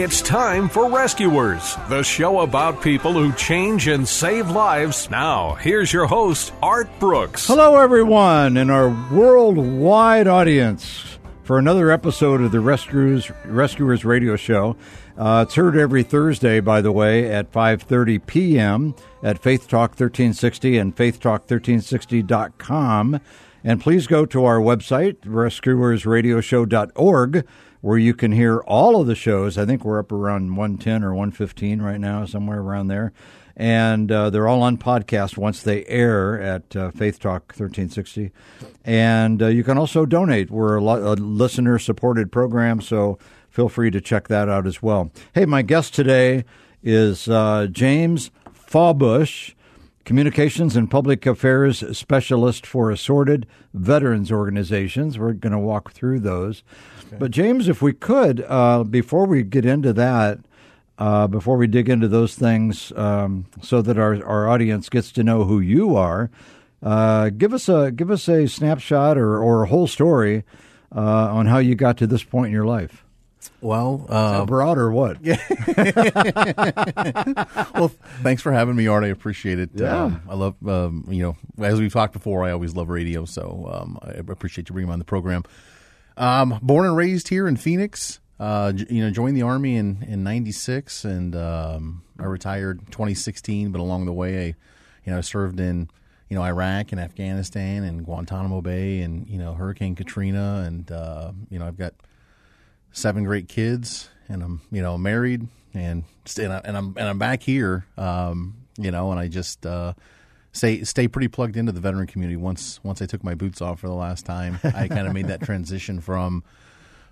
It's time for Rescuers, the show about people who change and save lives. Now, here's your host, Art Brooks. Hello, everyone, and our worldwide audience for another episode of the Rescuers Rescuers Radio Show. Uh, it's heard every Thursday, by the way, at 5:30 p.m. at Faith Talk 1360 and FaithTalk1360.com. And please go to our website, rescuersradioshow.org, where you can hear all of the shows. I think we're up around 110 or 115 right now, somewhere around there. And uh, they're all on podcast once they air at uh, Faith Talk 1360. And uh, you can also donate. We're a, lo- a listener supported program, so feel free to check that out as well. Hey, my guest today is uh, James Fawbush. Communications and Public Affairs Specialist for Assorted Veterans Organizations. We're going to walk through those. But, James, if we could, uh, before we get into that, uh, before we dig into those things, um, so that our, our audience gets to know who you are, uh, give us a give us a snapshot or, or a whole story uh, on how you got to this point in your life. Well, uh, broad or what? well, thanks for having me, Art. I appreciate it. Yeah. Um, I love, um, you know, as we've talked before, I always love radio, so um, I appreciate you bringing me on the program. Um, born and raised here in Phoenix, uh, you know, joined the Army in, in 96, and um, I retired 2016, but along the way, I, you know, served in, you know, Iraq and Afghanistan and Guantanamo Bay and, you know, Hurricane Katrina, and, uh, you know, I've got seven great kids, and I'm you know married, and and, I, and I'm and I'm back here, um, you know, and I just uh, stay stay pretty plugged into the veteran community. Once once I took my boots off for the last time, I kind of made that transition from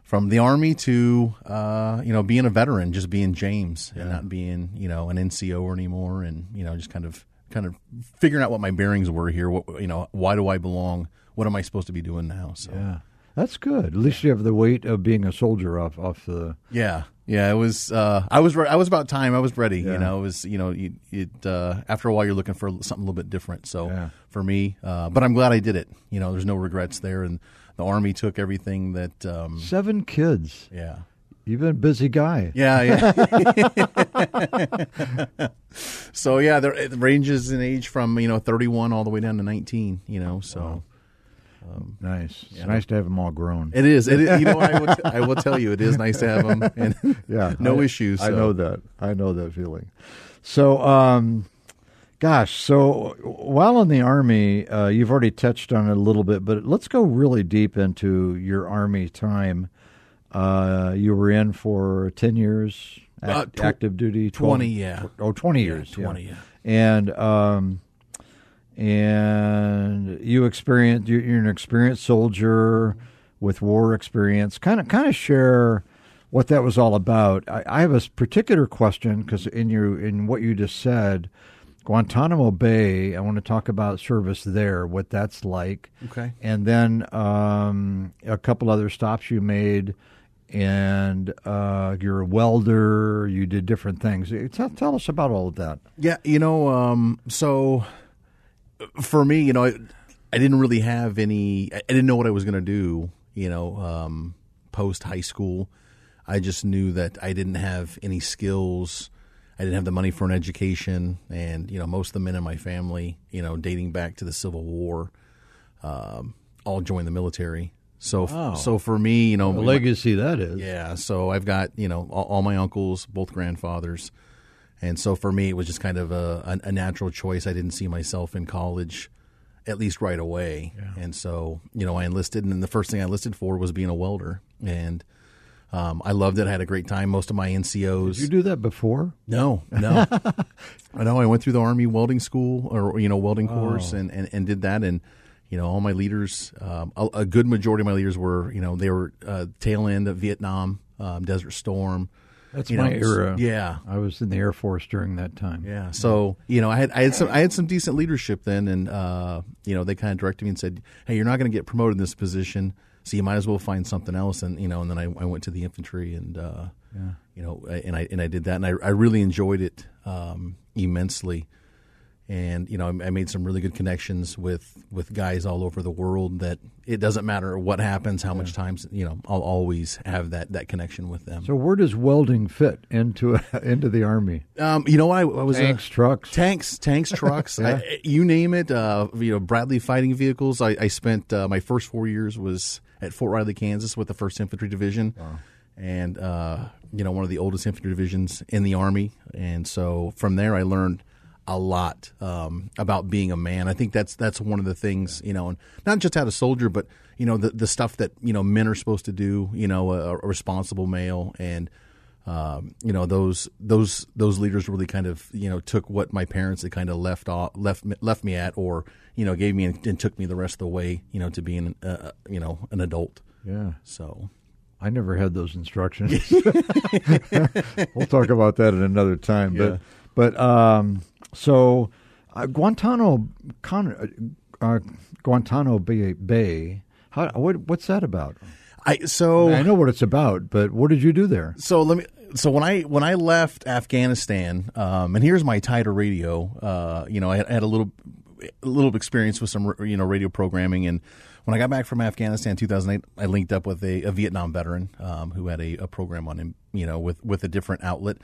from the army to uh, you know being a veteran, just being James and not being you know an NCO anymore, and you know just kind of kind of figuring out what my bearings were here. What you know, why do I belong? What am I supposed to be doing now? So Yeah, that's good. At least you have the weight of being a soldier off off the. Yeah, yeah. It was. Uh, I was. Re- I was about time. I was ready. Yeah. You know. It was. You know. You, it. Uh, after a while, you're looking for something a little bit different. So Yeah. for me, uh, but I'm glad I did it. You know, there's no regrets there, and the army took everything that. Um, Seven kids. yeah. You've been a busy guy. Yeah, yeah. so yeah, there, it ranges in age from you know 31 all the way down to 19. You know, so Nice. It's nice to have them all grown. it is. It you know, I will, t- I will tell you, it is nice to have them, and yeah, no I- issues. I know that. I know that feeling. So, um, gosh, so while in the army, uh, you've already touched on it a little bit, but let's go really deep into your army time. Uh, you were in for ten years, Uh, tw- active duty. 12 20, yeah. Oh, 20 years. 20, yeah. And um, and you experience you're you're an experienced soldier with war experience. Kind of kind of share what that was all about. I, I have a particular question because in your in what you just said, Guantanamo Bay. I want to talk about service there, what that's like. Okay. and then um, a couple other stops you made. And uh, you're a welder. You did different things. Tell, tell us about all of that. Yeah, you know, um, so for me, you know, I, I didn't really have any. I didn't know what I was going to do. You know, um, post high school, I just knew that I didn't have any skills. I didn't have the money for an education, and you know, most of the men in my family, you know, dating back to the Civil War, um, all joined the military. So Wow. so for me, you know, The my- legacy that is. yeah. So I've got you know all, all my uncles, both grandfathers, and so for me it was just kind of a, a, natural choice. I didn't see myself in college, at least right away, and so you know I enlisted, and the first thing I enlisted for was being a welder, and um, I loved it. I had a great time. Most of my NCOs. Did you do that before? No, no. I know. I went through the Army welding school or you know welding course and, and, and did that and you know all my leaders, um, a, a good majority of my leaders were you know they were uh, tail end of Vietnam, um, Desert Storm. That's my know, era. Yeah, I was in the Air Force during that time. yeah. So you know I had I had some I had some decent leadership then and uh, you know they kind of directed me and said hey you're not going to get promoted in this position so you might as well find something else and you know and then I, I went to the infantry and uh, you know and I and I did that and I, I really enjoyed it um, immensely and you know I, I made some really good connections with with guys all over the world that it doesn't matter what happens how much times you know I'll always have that that connection with them So where does welding fit into into the army? um, you know I, I was Tanks, uh, trucks. tanks, tanks, trucks. I, you name it. Uh, you know, Bradley fighting vehicles. I, I spent uh, my first four years was at Fort Riley, Kansas, with the First Infantry Division, and uh, you know one of the oldest infantry divisions in the Army. And so from there, I learned a lot um, about being a man. I think that's that's one of the things you know, and not just how a soldier, but you know the the stuff that you know men are supposed to do. You know, a, a responsible male and um, you know those those those leaders really kind of you know took what my parents had kind of left off left me- left me at or you know gave me and, and took me the rest of the way you know to being uh, you know an adult Yeah. so I never had those instructions. we'll talk about that at another time. Yeah. But but um, so uh, Guantanamo Con, uh, Guantanamo Bay, Bay how, what, what's that about? I so I know what it's about, but what did you do there? so let me so when I when I left Afghanistan, um, and here's my tighter radio. Uh, you know, I had, I had a little a little experience with some you know radio programming, and when I got back from Afghanistan in 2008, I linked up with a, a Vietnam veteran um, who had a, a program on him, you know, with with a different outlet.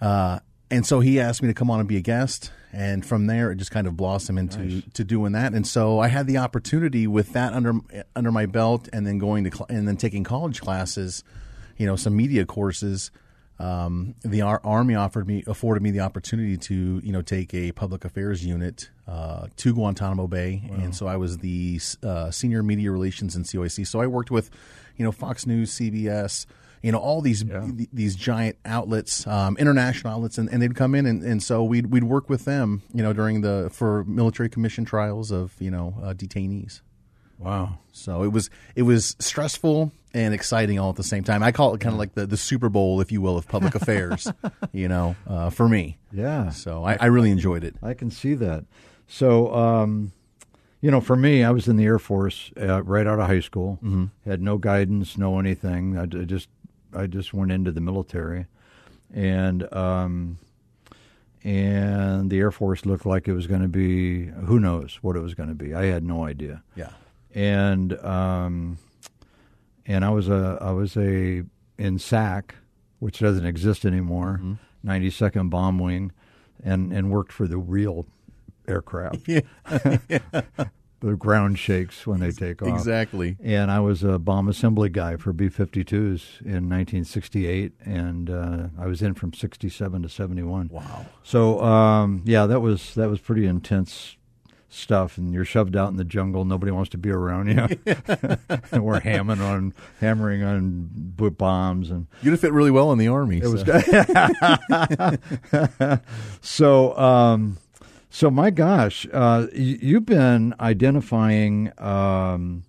Uh, and so he asked me to come on and be a guest, and from there it just kind of blossomed into to doing that. And so I had the opportunity with that under under my belt, and then going to cl- and then taking college classes, you know, some media courses. Um, the Ar- Army offered me afforded me the opportunity to you know take a public affairs unit uh, to Guantanamo Bay, and so I was the uh, senior media relations NCOIC. So I worked with you know Fox News, CBS you know all these th- these giant outlets, um, international outlets, and, and they'd come in, and, and so we'd we'd work with them, you know, during the for military commission trials of you know uh, detainees. Wow. So it was it was stressful and exciting all at the same time. I call it kind of like the, the Super Bowl, if you will, of public affairs. You know, uh, for me. Yeah. So I, I really enjoyed it. I can see that. So, um, you know, for me, I was in the Air Force uh, right out of high school. Mm-hmm. Had no guidance, no anything. I, d- just, I just went into the military, and um, and the Air Force looked like it was going to be. Who knows what it was going to be? I had no idea. Yeah. And um, and I was a I was a in SAC, which doesn't exist anymore. 92nd Bomb Wing, and and worked for the real aircraft. the ground shakes when they take off. Exactly. And I was a bomb assembly guy for B 52s in 1968, and uh, I was in from 67 to 71. Wow. So, um, yeah, that was that was pretty intense stuff, and you're shoved out in the jungle. Nobody wants to be around you. and we're hammering on hammering on bombs, and You'd have fit really well in the army. it was so. so. Um, so my gosh, uh, you, you've been identifying. Um,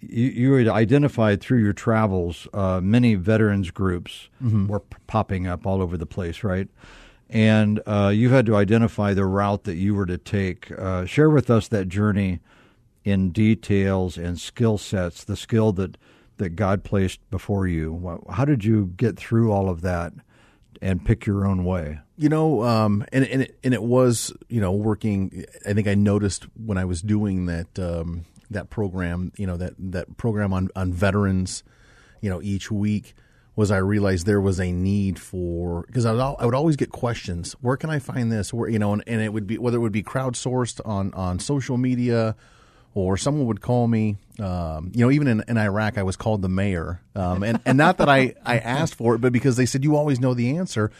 you, you had identified through your travels uh, many veterans groups were p- popping up all over the place, right? And uh, you had to identify the route that you were to take. Uh, share with us that journey in details and skill sets, the skill that that God placed before you. How did you get through all of that and pick your own way? you know, um, and and it, and it was you know working. I think I noticed when I was doing that um, that program, you know that that program on on veterans, you know, each week was I realized there was a need for because I would, I would always get questions. Where can I find this? Where you know, and, and it would be whether it would be crowdsourced on on social media or someone would call me. Um, you know, even in, in Iraq, I was called the mayor, um, and and not that I I asked for it, but because they said you always know the answer.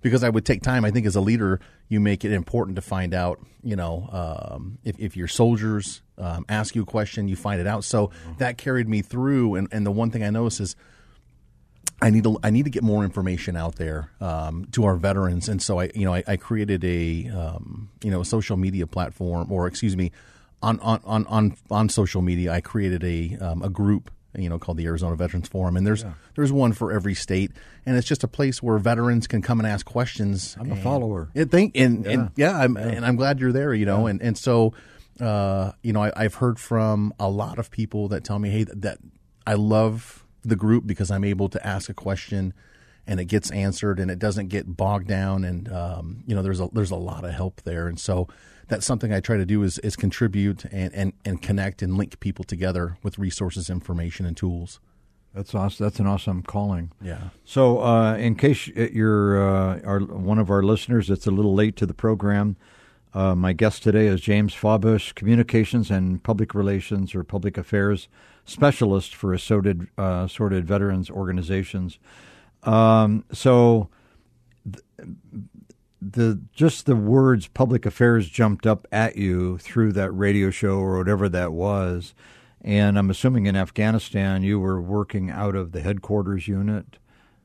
Because I would take time. I think as a leader, you make it important to find out. You know, um, if if your soldiers um, ask you a question, you find it out. So that carried me through. And and the one thing I noticed is I need to I need to get more information out there um, to our veterans, and so I you know I, I created a um, you know a social media platform, or excuse me, on on on on, on social media, I created a um, a group you know called the Arizona Veterans Forum, and there's there's one for every state, and it's just a place where veterans can come and ask questions. I'm a follower. and think and yeah, and, yeah, I'm, and I'm glad you're there. You know, and and so uh, you know I, I've heard from a lot of people that tell me, hey, that, that I love the group because I'm able to ask a question and it gets answered and it doesn't get bogged down. And um, you know there's a there's a lot of help there. And so that's something I try to do is, is contribute and, and, and connect and link people together with resources, information, and tools. That's awesome. That's an awesome calling. Yeah. So, uh, in case you're uh, our, one of our listeners that's a little late to the program, uh, my guest today is James Fabush, Communications and Public Relations or Public Affairs Specialist for Assorted, uh, Assorted Veterans Organizations. Um, so, th- the just the words public affairs jumped up at you through that radio show or whatever that was. And I'm assuming in Afghanistan you were working out of the headquarters unit,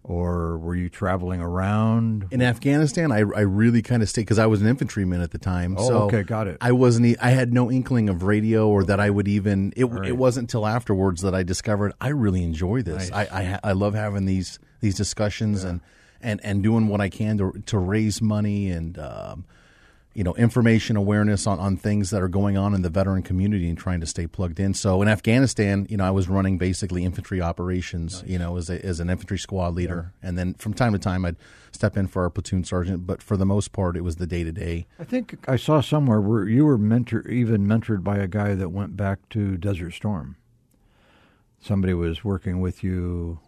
or were you traveling around? In Afghanistan, I, I really kind of stayed because I was an infantryman at the time. Oh, so okay, got it. I wasn't. I had no inkling of radio or that I would even. It, it wasn't until afterwards that I discovered I really enjoy this. I I, I love having these these discussions and, and and doing what I can to to raise money and. Um, you know, information awareness on, on things that are going on in the veteran community and trying to stay plugged in. So in Afghanistan, you know, I was running basically infantry operations, you know, as, a, as an infantry squad leader. And then from time to time, I'd step in for our platoon sergeant. But for the most part, it was the day to day. I think I saw somewhere where you were mentor, even mentored by a guy that went back to Desert Storm. Somebody was working with you,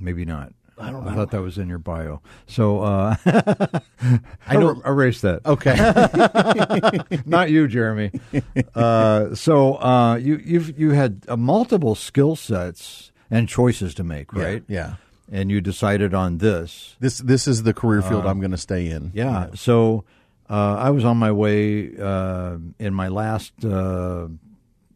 maybe not. I don't know. I thought that was in your bio. So uh, I don't- erase that. Okay. not you, Jeremy. Uh, so uh, you you've you had uh, multiple skill sets and choices to make, right? Yeah. And you decided on this. This this is the career field I'm going to stay in. Yeah. So uh, I was on my way uh, in my last uh,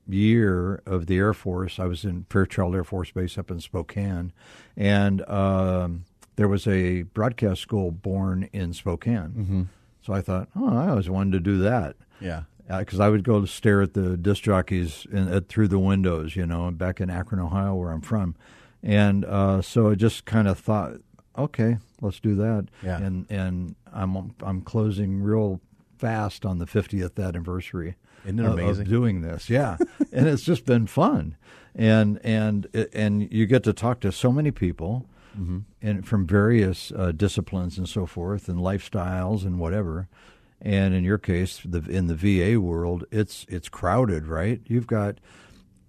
year of the Air Force. I was in Fairchild Air Force Base up in Spokane, and um, there was a broadcast school born in Spokane. Mm-hmm. So I thought, oh, I always wanted to do that Yeah. because I would go to stare at the disc jockeys in, uh, through the windows, you know, back in Akron, Ohio, where I'm from, and uh, so I just kind of thought, okay, let's do that. Yeah. And and I'm I'm closing real fast on the 50th anniversary. Isn't it of- of doing this? Yeah, and it's just been fun, and and and you get to talk to so many people. Mm-hmm. And from various uh, disciplines and so forth, and lifestyles and whatever, and in your case, the in the VA world, it's it's crowded, right? You've got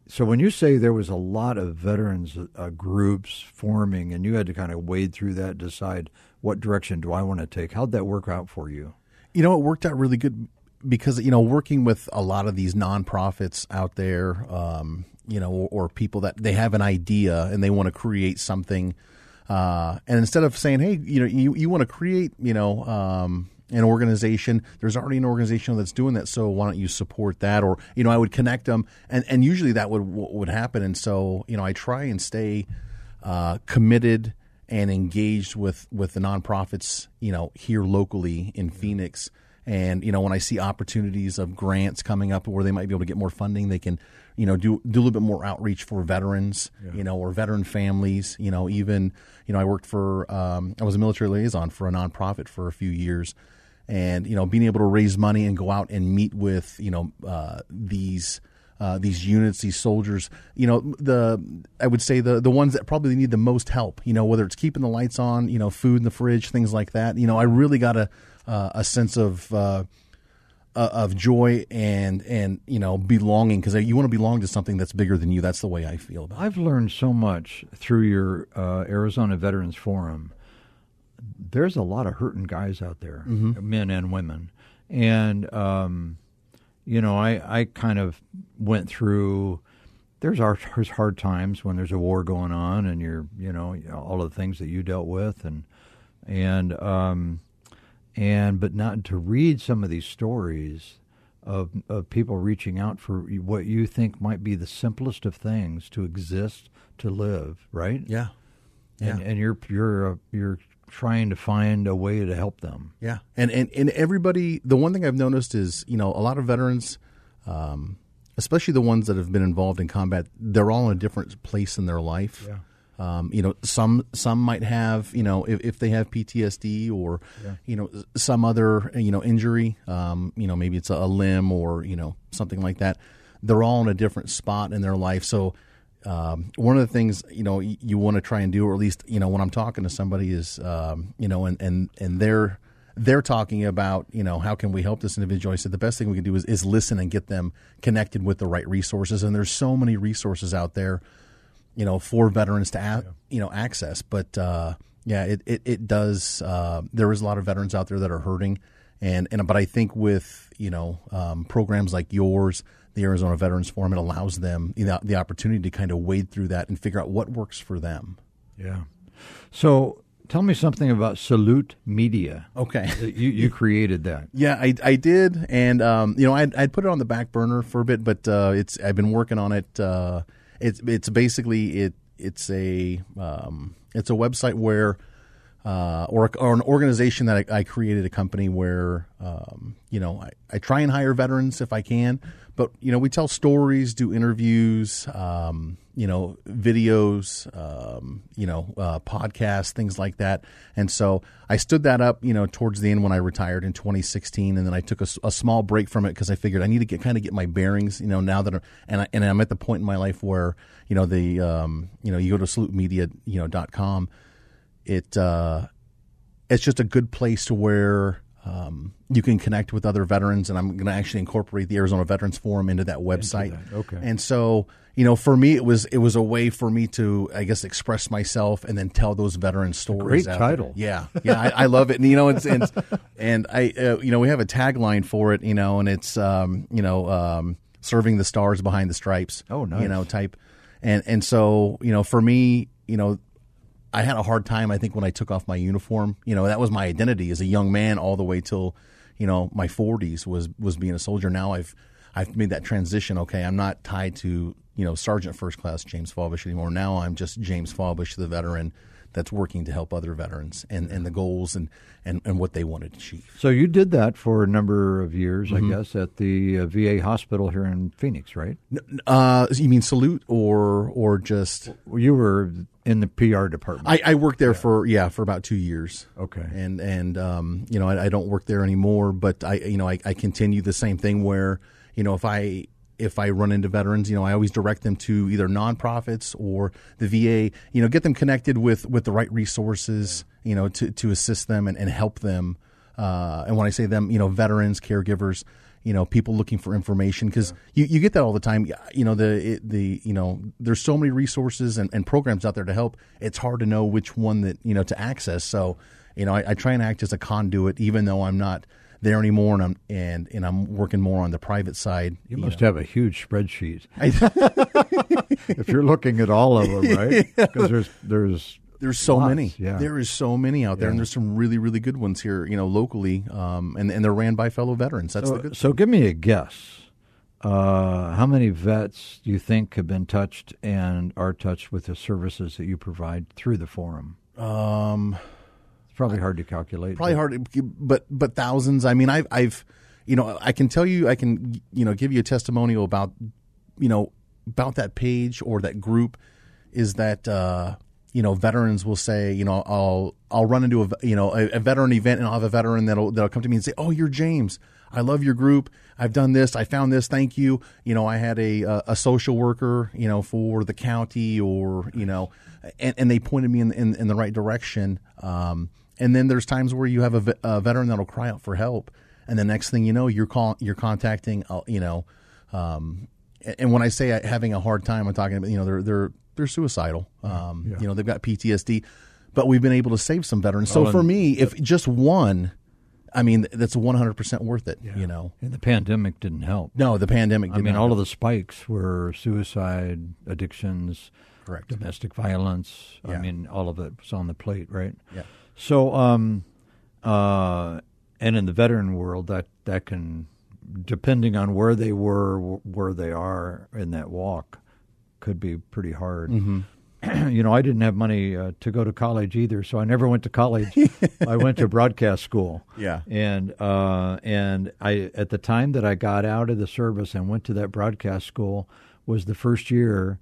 so when you say there was a lot of veterans uh, groups forming, and you had to kind of wade through that, decide what direction do I want to take. How'd that work out for you? You know, it worked out really good because you know working with a lot of these nonprofits out there, um, you know, or, or people that they have an idea and they want to create something, uh, and instead of saying, hey, you know, you you want to create, you know. Um, an organization there's already an organization that's doing that so why don't you support that or you know i would connect them and and usually that would would happen and so you know i try and stay uh, committed and engaged with with the nonprofits you know here locally in Phoenix. And you know when I see opportunities of grants coming up where they might be able to get more funding they can you know do do a little bit more outreach for veterans you know or veteran families you know even you know I worked for um, I was a military liaison for a nonprofit for a few years. And you know being able to raise money and go out and meet with you know uh, these uh, these units, these soldiers, you know, the I would say the the ones that probably need the most help, you know, whether it's keeping the lights on, you know, food in the fridge, things like that. You know, I really got a uh, a sense of uh, uh, of joy and and you know belonging because you want to belong to something that's bigger than you. That's the way I feel about it. I've learned so much through your uh, Arizona Veterans Forum. There's a lot of hurting guys out there, men and women, and um, you know, I I kind of went through. There's our there's hard times when there's a war going on, and you're you know all of the things that you dealt with, and and um, and but not to read some of these stories of of people reaching out for what you think might be the simplest of things to exist to live, right? Yeah. and, Yeah. and you're you're uh, you're trying to find a way to help them. Yeah, and and and everybody. The one thing I've noticed is, you know, a lot of veterans, um, especially the ones that have been involved in combat, they're all in a different place in their life. Yeah. Um, you know, some some might have, you know, if, if they have PTSD or, you know, some other, you know, injury. Um, you know, maybe it's a, a limb or you know something like that. They're all in a different spot in their life, so. Um, one of the things you know you, you want to try and do, or at least you know when I'm talking to somebody is um, you know and and and they're they're talking about you know how can we help this individual. I said the best thing we can do is, is listen and get them connected with the right resources. And there's so many resources out there, you know, for veterans to a- you know access. But uh, yeah, it it, it does. Uh, there is a lot of veterans out there that are hurting, and and but I think with you know um, programs like yours, the Arizona Veterans Forum, it allows them you know, the opportunity to kind of wade through that and figure out what works for them. Yeah. So tell me something about Salute Media. Okay. You you created that. Yeah, I, I did, and um, you know, I'd, I'd put it on the back burner for a bit, but uh, it's I've been working on it. Uh, it's it's basically it it's a um, it's a website where uh, or or an organization that I, I created a company where um, you know I, I try and hire veterans if I can, but you know we tell stories, do interviews, um, you know videos, um, you know uh, podcasts, things like that. And so I stood that up, you know, towards the end when I retired in 2016, and then I took a small break from it because I figured I need to get kind of get my bearings, you know, now that I'm, and I, and I'm at the point in my life where you know the um, you know you go to salutemedia you know dot com it uh, it's just a good place to where um, you can connect with other veterans, and I'm going to actually incorporate the Arizona Veterans Forum into that website. that, okay. And so, you know, for me, it was it was a way for me to, I guess, express myself and then tell those veteran stories. great out there. title. Yeah, yeah, I, I love it. And you know, it's, and and I, uh, you know, we have a tagline for it. You know, and it's um, you know, um, serving the stars behind the stripes. Oh, nice. You know, type. And and so you know, for me, you know, I had a hard time. I think when I took off my uniform, you know, that was my identity as a young man all the way till, you know, my 40s was was being a soldier. Now I've I've made that transition. Okay, I'm not tied to you know Sergeant First Class James Falbish anymore. Now I'm just James Falbish, the veteran that's working to help other veterans and, and the goals and, and, and what they want to achieve. So you did that for a number of years, Mm-hmm. I guess, at the uh, VA hospital here in Phoenix, right? Uh, you mean salute or or just? Well, You were in the PR department. I, I worked there for yeah for about two years. Okay. and and um, you know I, I don't work there anymore, but I you know I, I continue the same thing where you know if I if I run into veterans, you know I always direct them to either nonprofits or the VA. You know, get them connected with with the right resources. You know, to to assist them and, and help them. Uh, and when I say them, you know, veterans, caregivers. You know, people looking for information because you, you get that all the time. You know, the it, the you know, there's so many resources and, and programs out there to help. It's hard to know which one that you know to access. So, you know, I, I try and act as a conduit, even though I'm not there anymore, and I'm and and I'm working more on the private side. you must have a huge spreadsheet. if you're looking at all of them, right? Because there's there's There's so Lots, many. yeah. There is so many out there, and there's some really, really good ones here, you know, locally, um, and and they're ran by fellow veterans. That's the so, good. so give me a guess. Uh, how many vets do you think have been touched and are touched with the services that you provide through the forum? Um, It's probably hard to calculate. probably but- hard, but but thousands. I mean, I've I've you know I can tell you I can you know give you a testimonial about you know about that page or that group is that uh, you know veterans will say you know I'll I'll run into a you know a, a veteran event and I'll have a veteran that'll that'll come to me and say oh you're James. I love your group. I've done this. I found this. Thank you. You know I had a a, a social worker you know for the county or you know and, and they pointed me in, in in the right direction. Um, and then there's times where you have a, a veteran that'll cry out for help and the next thing you know you're call, you're contacting uh, you know um, and and when I say having a hard time, I'm talking about you know they're they're they're suicidal. Um, You know they've got PTSD, but we've been able to save some veterans. So Well, for and- me, if just one, I mean, that's 100% worth it, you know. And the pandemic didn't help. No, the pandemic I mean, not all help. of the spikes were suicide, addictions, Correct. domestic violence. I mean, all of it was on the plate, right? Yeah. So, um, uh, and in the veteran world, that that can, depending on where they were, where they are in that walk, could be pretty hard. Mm-hmm. you know, I didn't have money uh, to go to college either, so I never went to college. I went to broadcast school. Yeah. and uh, and I at the time that I got out of the service and went to that broadcast school was the first year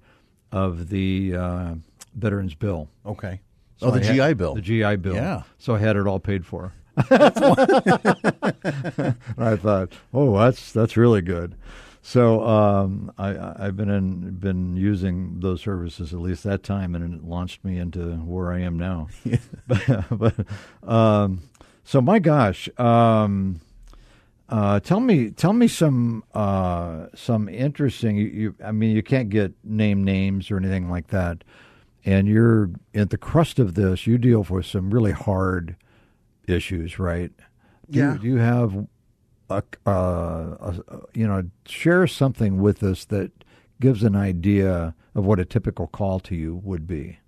of the uh, Veterans Bill. Okay. So oh, the had- GI Bill. The GI Bill. Yeah. So I had it all paid for. I thought, oh, that's that's really good. So um, I, I've been in, been using those services at least that time, and it launched me into where I am now. but, but um, so my gosh, um, uh, tell me tell me some uh, some interesting. You, you, I mean, you can't get name names or anything like that, and you're at the crust of this. You deal with some really hard issues, right? Do Yeah. You, do you have a, uh, a, you know share something with us that gives an idea of what a typical call to you would be?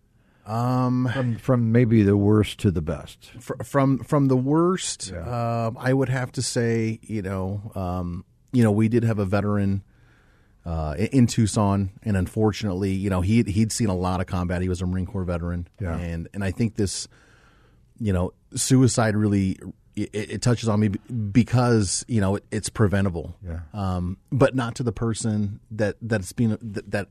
Um, From from maybe the worst to the best. fr- from from the worst, um, I would have to say, you know, um, you know, we did have a veteran uh, in- Tucson, and unfortunately, you know, he he'd seen a lot of combat. He was a Marine Corps veteran, Yeah. and and I think this, you know, suicide really it, it touches on me because you know it, it's preventable, Yeah. um, but not to the person that that's being that. that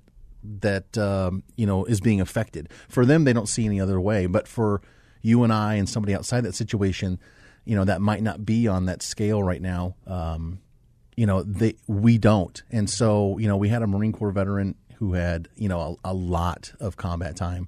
that um, you know is being affected. For them, they don't see any other way. But for you and I and somebody outside that situation, you know, that might not be on that scale right now. Um, you know, they we don't. And so, you know, we had a Marine Corps veteran who had you know a, a lot of combat time,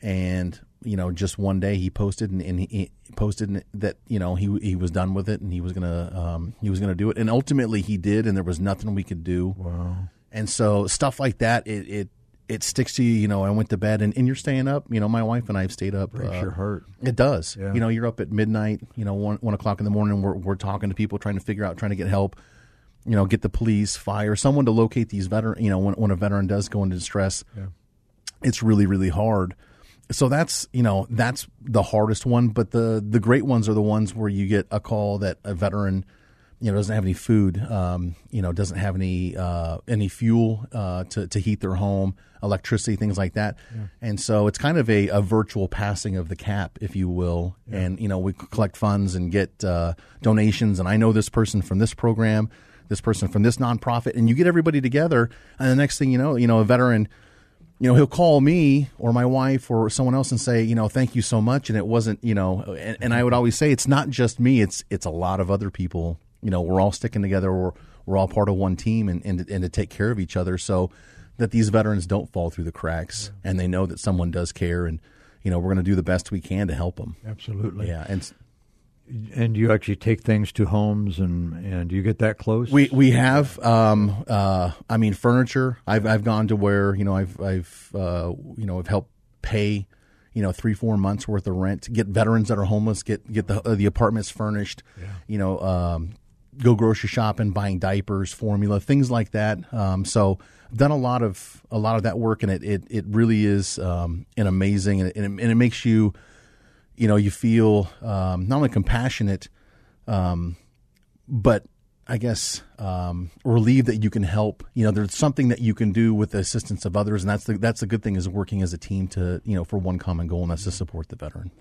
and you know, just one day he posted and, and he, posted that you know he he was done with it and he was gonna um, he was gonna do it, and ultimately he did, and there was nothing we could do. Wow. And so stuff like that, it it, it sticks to you. You know, I went to bed and, and you're staying up. You know, my wife and I have stayed up. uh, Breaks your heart. It does. Yeah. You know, you're up at midnight. You know, one one o'clock in the morning. We're we're talking to people, trying to figure out, trying to get help. You know, get the police, fire, someone to locate these veteran. You know, when when a veteran does go into distress, it's really really hard. So that's you know that's the hardest one. But the the great ones are the ones where you get a call that a veteran you know doesn't have any food, um, you know doesn't have any uh, any fuel uh, to to heat their home, electricity, things like that. And so it's kind of a, a virtual passing of the cap, if you will. And you know we collect funds and get uh, donations. And I know this person from this program, this person from this nonprofit, and you get everybody together. And the next thing you know, you know a veteran you know, he'll call me or my wife or someone else and say, you know, thank you so much. And it wasn't, you know, and, and I would always say it's not just me; it's it's a lot of other people. You know, we're all sticking together. We're we're all part of one team, and and, and to take care of each other, so that these veterans don't fall through the cracks, and they know that someone does care, and you know, we're going to do the best we can to help them. Absolutely. Yeah, and And you actually take things to homes, and and you get that close. We we have um uh I mean furniture. I've I've gone to where you know I've I've uh you know I've helped pay you know three four months worth of rent get veterans that are homeless get get the uh, the apartments furnished. You know um go grocery shopping, buying diapers, formula, things like that. Um so I've done a lot of a lot of that work and it it, it really is um an amazing and it, and it makes you you know you feel um, not only compassionate um, but I guess um, relieved that you can help. You know, there's something that you can do with the assistance of others, and that's the that's the good thing is working as a team to you know for one common goal, and that's to support the veteran.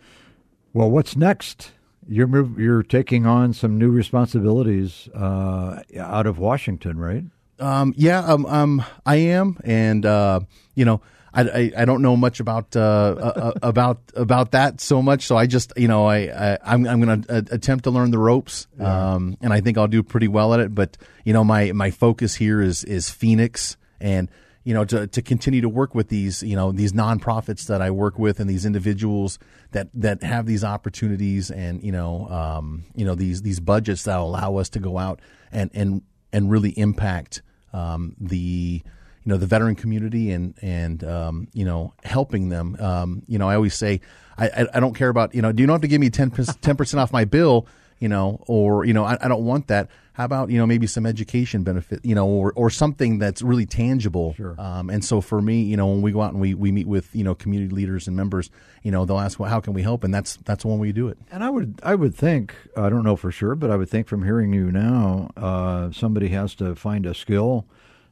Well, what's next? You're move, you're taking on some new responsibilities uh, out of Washington, right? Um, yeah, um, um, I am, and uh, you know, I, I, I don't know much about uh, uh, about about that so much. So I just you know I, I I'm I'm going to attempt to learn the ropes, um, and I think I'll do pretty well at it. But you know, my my focus here is is Phoenix, and you know to to continue to work with these you know these nonprofits that I work with and these individuals that that have these opportunities and you know um, you know these these budgets that allow us to go out and and and really impact um, the you know the veteran community and and um, you know helping them. Um, you know, I always say I, I I don't care about you know. Do you don't have to give me 10 percent off my bill? you know, or you know, I, I don't want that. How about you know maybe some education benefit, you know, or or something that's really tangible. Sure. Um, and so for me, you know, when we go out and we, we meet with you know community leaders and members, you know, they'll ask, well, how can we help? And that's that's when we do it. And I would I would think I don't know for sure, but I would think from hearing you now, uh, somebody has to find a skill.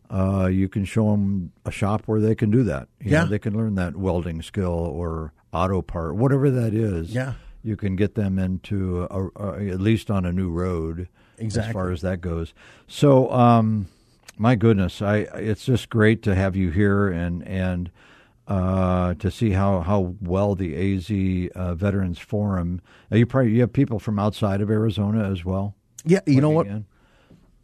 Uh, you can show them a shop where they can do that. You Yeah. know, they can learn that welding skill or auto part, whatever that is. Yeah. you can get them into a, a, at least on a new road. As far as that goes. So, um, my goodness, I it's just great to have you here and and uh, to see how, how well the AZ uh, Veterans Forum. uh, You probably you have people from outside of Arizona as well. Yeah, you know what? in?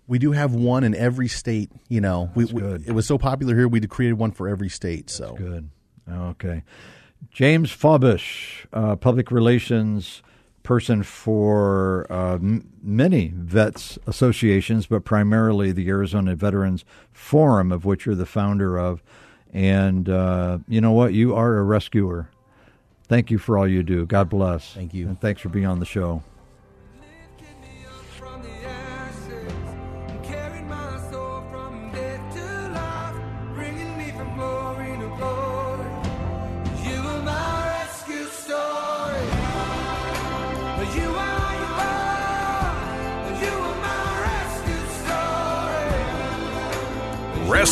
We do have one in every state. You know, we, we- it was so popular here. We created one for every state. So Good. Okay. James Fabish, uh, public relations person for uh, m- many vets associations, but primarily the Arizona Veterans Forum, of which you're the founder of. And uh, you know what? You are a rescuer. Thank you for all you do. God bless. Thank you. And thanks for being on the show.